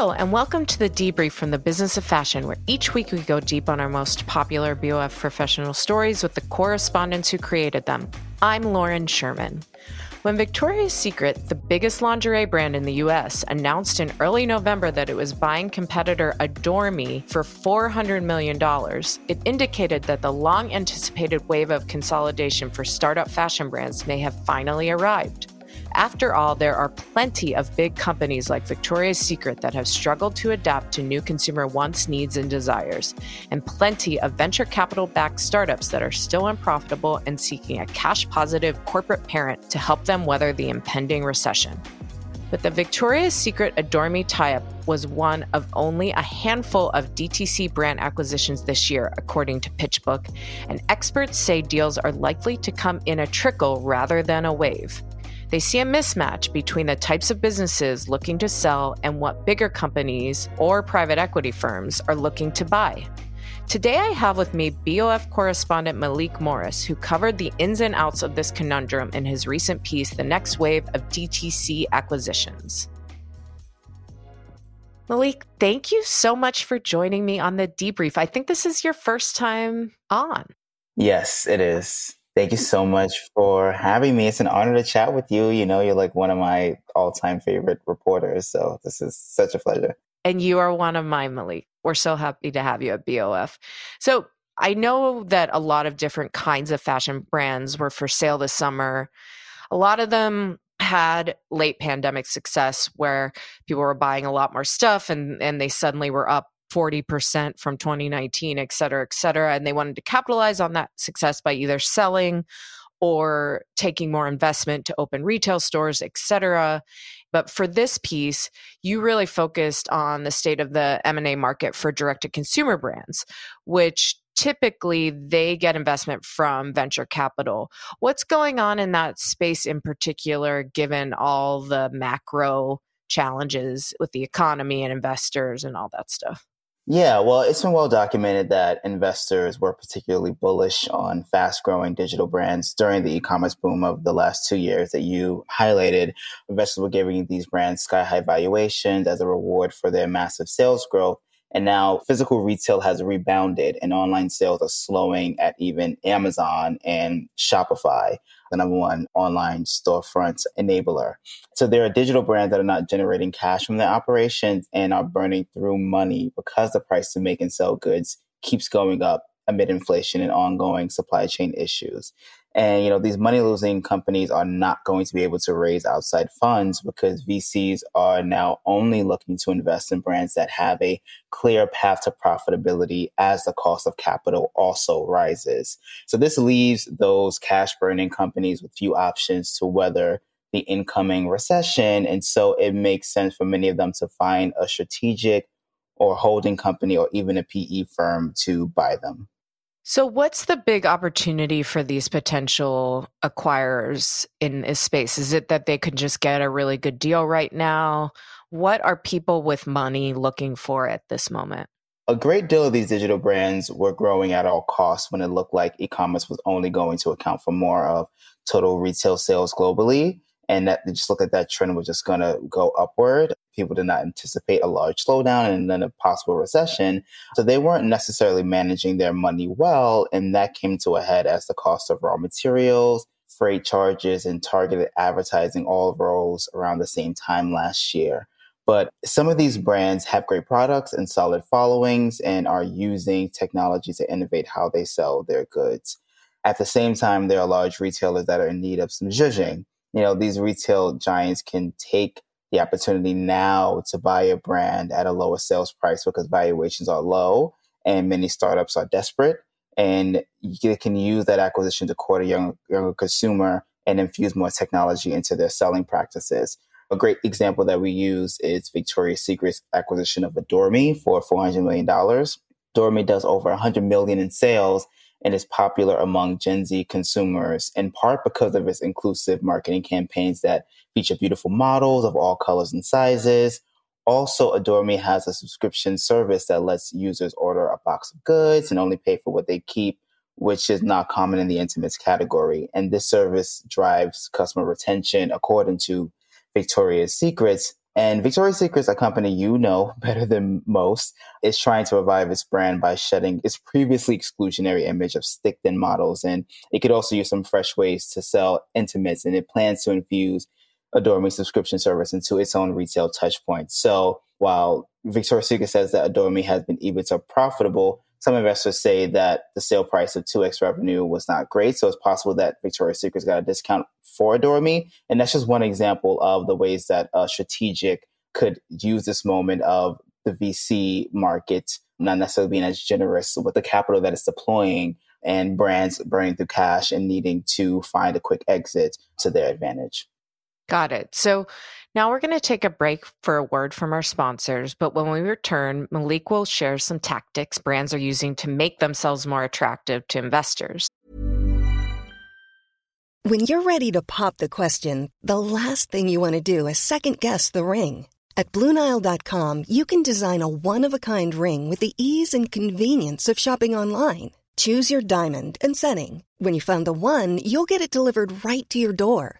Hello, and welcome to the debrief from the business of fashion, where each week we go deep on our most popular BOF professional stories with the correspondents who created them. I'm Lauren Sherman. When Victoria's Secret, the biggest lingerie brand in the US, announced in early November that it was buying competitor Adore Me for $400 million, it indicated that the long anticipated wave of consolidation for startup fashion brands may have finally arrived. After all, there are plenty of big companies like Victoria's Secret that have struggled to adapt to new consumer wants, needs, and desires, and plenty of venture capital backed startups that are still unprofitable and seeking a cash positive corporate parent to help them weather the impending recession. But the Victoria's Secret Adore Me tie up was one of only a handful of DTC brand acquisitions this year, according to PitchBook, and experts say deals are likely to come in a trickle rather than a wave. They see a mismatch between the types of businesses looking to sell and what bigger companies or private equity firms are looking to buy. Today, I have with me BOF correspondent Malique Morris, who covered the ins and outs of this conundrum in his recent piece, The Next Wave of DTC Acquisitions. Malique, thank you so much for joining me on the debrief. I think this is your first time on. Yes, it is. Thank you so much for having me. It's an honor to chat with you. You know, you're like one of my all time favorite reporters. So this is such a pleasure. And you are one of my Malique. We're so happy to have you at BOF. So I know that a lot of different kinds of fashion brands were for sale this summer. A lot of them had late pandemic success where people were buying a lot more stuff and, and they suddenly were up 40% from 2019, et cetera, et cetera. And they wanted to capitalize on that success by either selling or taking more investment to open retail stores, et cetera. But for this piece, you really focused on the state of the M&A market for direct to consumer brands, which typically they get investment from venture capital. What's going on in that space in particular, given all the macro challenges with the economy and investors and all that stuff? Yeah, well, it's been well documented that investors were particularly bullish on fast growing digital brands during the e commerce boom of the last two years that you highlighted. Investors were giving these brands sky high valuations as a reward for their massive sales growth. And now physical retail has rebounded and online sales are slowing at even Amazon and Shopify, the number one online storefront enabler. So there are digital brands that are not generating cash from their operations and are burning through money because the price to make and sell goods keeps going up amid inflation and ongoing supply chain issues. And, you know, these money losing companies are not going to be able to raise outside funds because VCs are now only looking to invest in brands that have a clear path to profitability as the cost of capital also rises. So this leaves those cash burning companies with few options to weather the incoming recession. And so it makes sense for many of them to find a strategic or holding company or even a PE firm to buy them. So, what's the big opportunity for these potential acquirers in this space? Is it that they could just get a really good deal right now? What are people with money looking for at this moment? A great deal of these digital brands were growing at all costs when it looked like e commerce was only going to account for more of total retail sales globally and that just looked at that trend was just going to go upward. People did not anticipate a large slowdown and then a possible recession. So they weren't necessarily managing their money well. And that came to a head as the cost of raw materials, freight charges and targeted advertising all rose around the same time last year. But some of these brands have great products and solid followings and are using technology to innovate how they sell their goods. At the same time, there are large retailers that are in need of some zhuzhing. You know, these retail giants can take the opportunity now to buy a brand at a lower sales price because valuations are low and many startups are desperate. And you can use that acquisition to court a young, younger consumer and infuse more technology into their selling practices. A great example that we use is Victoria's Secret's acquisition of Adore Me for $400 million. Adore Me does over 100 million in sales and is popular among Gen Z consumers in part because of its inclusive marketing campaigns that feature beautiful models of all colors and sizes. Also, Adore Me has a subscription service that lets users order a box of goods and only pay for what they keep, which is not common in the intimates category. And this service drives customer retention according to Victoria's Secrets. And Victoria's Secret's a company you know better than most is trying to revive its brand by shedding its previously exclusionary image of stick thin models. And it could also use some fresh ways to sell intimates. And it plans to infuse Adore Me subscription service into its own retail touchpoints. So while Victoria's Secret says that Adore Me has been EBITDA profitable, some investors say that the sale price of 2x revenue was not great. So it's possible that Victoria's Secret's got a discount for Adore Me. And that's just one example of the ways that a strategic could use this moment of the VC market not necessarily being as generous with the capital that it's deploying and brands burning through cash and needing to find a quick exit to their advantage. Got it. So now we're going to take a break for a word from our sponsors. But when we return, Malique will share some tactics brands are using to make themselves more attractive to investors. When you're ready to pop the question, the last thing you want to do is second guess the ring. At Bluenile.com, you can design a one of a kind ring with the ease and convenience of shopping online. Choose your diamond and setting. When you find the one, you'll get it delivered right to your door.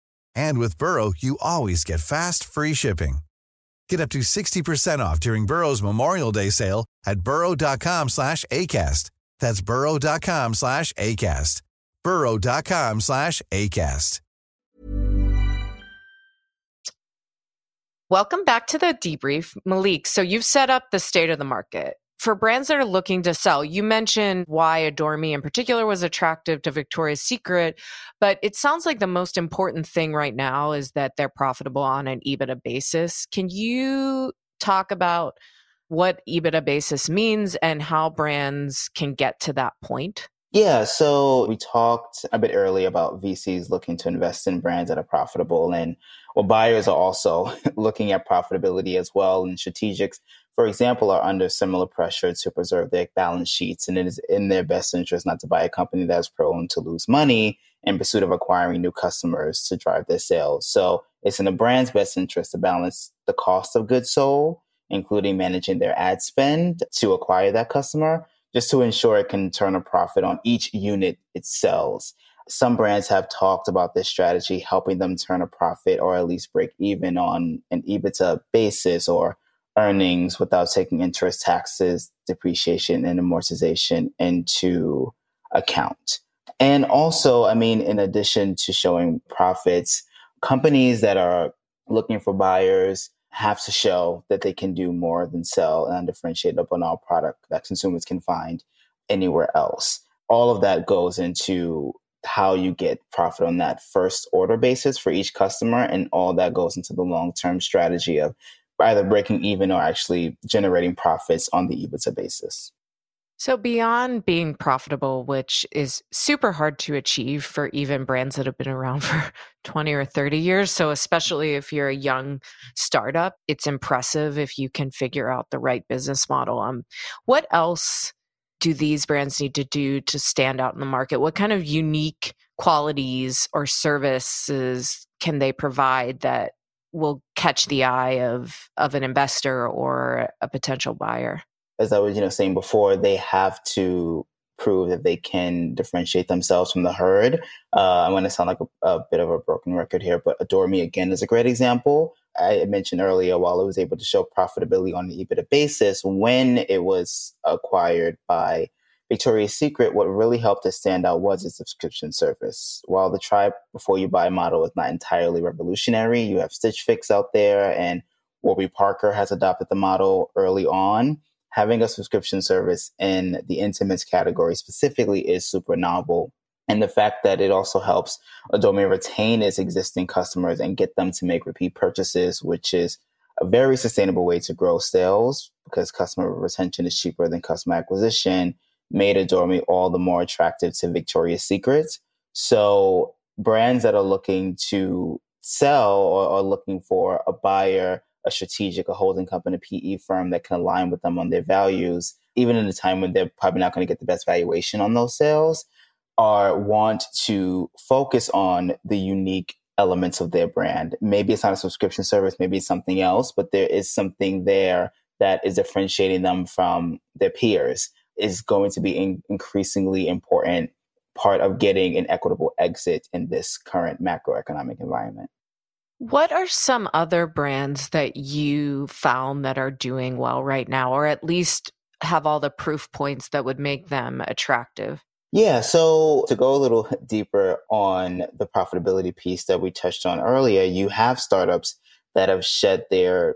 And with Burrow, you always get fast, free shipping. Get up to 60% off during Burrow's Memorial Day sale at burrow.com slash ACAST. That's burrow.com slash ACAST. burrow.com slash ACAST. Welcome back to the debrief, Malique. So you've set up the state of the market for brands that are looking to sell, you mentioned why Adore Me in particular was attractive to Victoria's Secret, but it sounds like the most important thing right now is that they're profitable on an EBITDA basis. Can you talk about what EBITDA basis means and how brands can get to that point? Yeah, so we talked a bit earlier about VCs looking to invest in brands that are profitable and well, buyers are also looking at profitability as well and strategics for example, are under similar pressure to preserve their balance sheets, and it is in their best interest not to buy a company that's prone to lose money in pursuit of acquiring new customers to drive their sales. So it's in the brand's best interest to balance the cost of goods sold, including managing their ad spend to acquire that customer, just to ensure it can turn a profit on each unit it sells. Some brands have talked about this strategy helping them turn a profit or at least break even on an EBITDA basis or earnings without taking interest, taxes, depreciation, and amortization into account. And also, I mean, in addition to showing profits, companies that are looking for buyers have to show that they can do more than sell an undifferentiated banal product that consumers can find anywhere else. All of that goes into how you get profit on that first order basis for each customer. And all that goes into the long term strategy of either breaking even or actually generating profits on the EBITDA basis. So, beyond being profitable, which is super hard to achieve for even brands that have been around for 20 or 30 years. So, especially if you're a young startup, it's impressive if you can figure out the right business model. Um, what else do these brands need to do to stand out in the market? What kind of unique qualities or services can they provide that will catch the eye of of an investor or a potential buyer? As I was, you know, saying before, they have to prove that they can differentiate themselves from the herd. Uh, I'm going to sound like a, a, bit of a broken record here, but Adore Me again is a great example. I mentioned earlier, while it was able to show profitability on an EBITDA basis when it was acquired by Victoria's Secret, what really helped it stand out was its subscription service. While the try before you buy model is not entirely revolutionary, you have Stitch Fix out there, and Warby Parker has adopted the model early on. Having a subscription service in the intimates category specifically is super novel. And the fact that it also helps Adore Me retain its existing customers and get them to make repeat purchases, which is a very sustainable way to grow sales because customer retention is cheaper than customer acquisition made Adore Me all the more attractive to Victoria's Secret. So brands that are looking to sell or are looking for a buyer, a strategic, a holding company, a PE firm that can align with them on their values, even in a time when they're probably not going to get the best valuation on those sales, are want to focus on the unique elements of their brand. Maybe it's not a subscription service, maybe it's something else, but there is something there that is differentiating them from their peers is going to be an increasingly important part of getting an equitable exit in this current macroeconomic environment. What are some other brands that you found that are doing well right now, or at least have all the proof points that would make them attractive? Yeah, so to go a little deeper on the profitability piece that we touched on earlier, you have startups that have shed their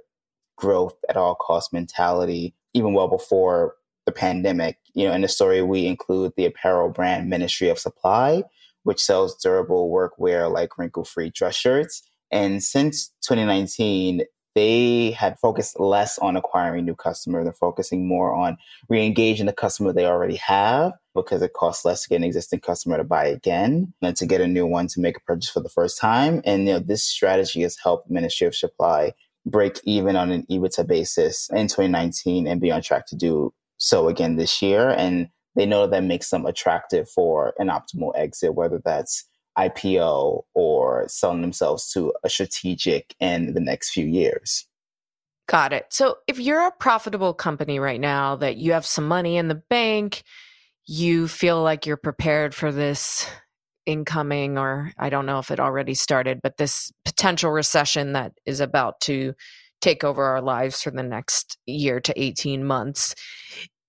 growth at all cost mentality even well before the pandemic. You know, in the story, we include the apparel brand Ministry of Supply, which sells durable workwear like wrinkle free dress shirts. And since 2019, they had focused less on acquiring new customers. They're focusing more on re-engaging the customer they already have because it costs less to get an existing customer to buy again than to get a new one to make a purchase for the first time. And you know, this strategy has helped Ministry of Supply break even on an EBITDA basis in 2019 and be on track to do so again this year. And they know that makes them attractive for an optimal exit, whether that's IPO or selling themselves to a strategic in the next few years. Got it. So if you're a profitable company right now that you have some money in the bank, you feel like you're prepared for this incoming, or I don't know if it already started, but this potential recession that is about to take over our lives for the next year to 18 months.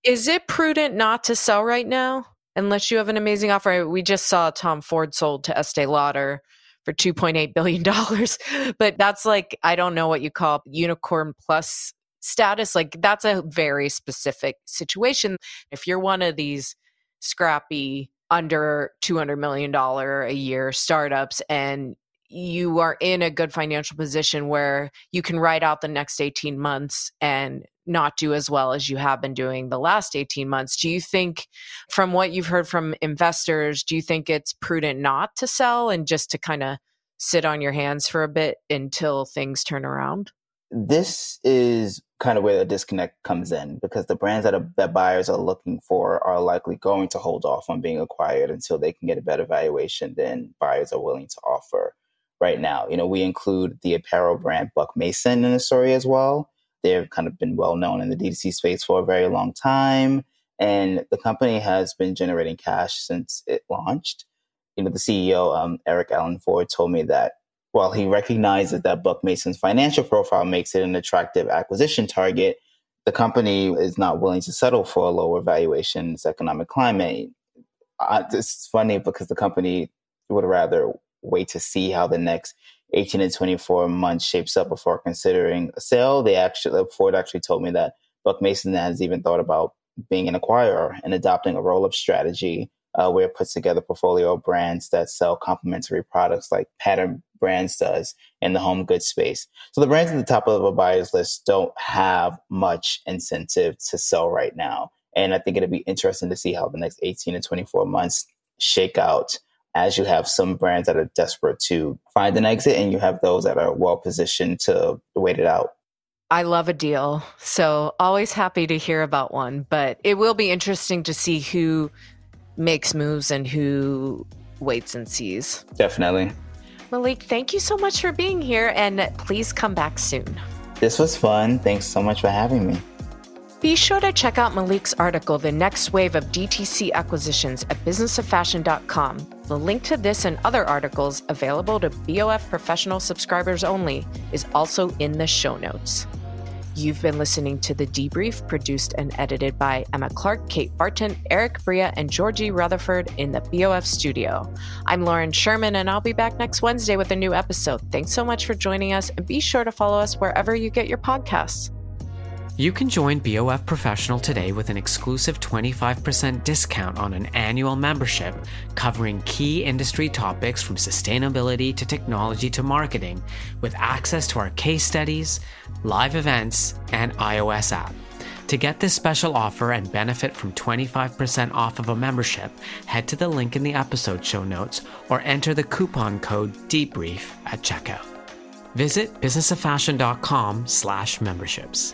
Is it prudent not to sell right now unless you have an amazing offer? We just saw Tom Ford sold to Estee Lauder for $2.8 billion. but that's like, I don't know what you call unicorn plus status. Like, that's a very specific situation. If you're one of these scrappy, under $200 million a year startups and you are in a good financial position where you can ride out the next 18 months and not do as well as you have been doing the last 18 months. Do you think, from what you've heard from investors, do you think it's prudent not to sell and just to kind of sit on your hands for a bit until things turn around? This is kind of where the disconnect comes in because the brands that, are, that buyers are looking for are likely going to hold off on being acquired until they can get a better valuation than buyers are willing to offer right now. You know, we include the apparel brand Buck Mason in the story as well. They've kind of been well known in the D2C space for a very long time. And the company has been generating cash since it launched. You know, the CEO, um, Erik Allen Ford, told me that while he recognizes that Buck Mason's financial profile makes it an attractive acquisition target, the company is not willing to settle for a lower valuation in this economic climate. Uh, it's funny because the company would rather wait to see how the next 18 to 24 months shapes up before considering a sale. They actually, Ford actually told me that Buck Mason has even thought about being an acquirer and adopting a roll up strategy uh, where it puts together portfolio brands that sell complementary products like Pattern Brands does in the home goods space. So the brands at the top of a buyer's list don't have much incentive to sell right now. And I think it'll be interesting to see how the next 18 to 24 months shake out as you have some brands that are desperate to find an exit and you have those that are well positioned to wait it out. I love a deal. So always happy to hear about one, but it will be interesting to see who makes moves and who waits and sees. Definitely. Malique, thank you so much for being here and please come back soon. This was fun. Thanks so much for having me. Be sure to check out Malique's article, The Next Wave of DTC Acquisitions, at businessoffashion.com. The link to this and other articles available to BOF professional subscribers only is also in the show notes. You've been listening to The Debrief, produced and edited by Emma Clark, Kate Barton, Eric Bria, and Georgie Rutherford in the BOF studio. I'm Lauren Sherman, and I'll be back next Wednesday with a new episode. Thanks so much for joining us, and be sure to follow us wherever you get your podcasts. You can join BOF Professional today with an exclusive 25% discount on an annual membership covering key industry topics from sustainability to technology to marketing, with access to our case studies, live events, and iOS app. To get this special offer and benefit from 25% off of a membership, head to the link in the episode show notes or enter the coupon code DEBRIEF at checkout. Visit businessoffashion.com slash memberships.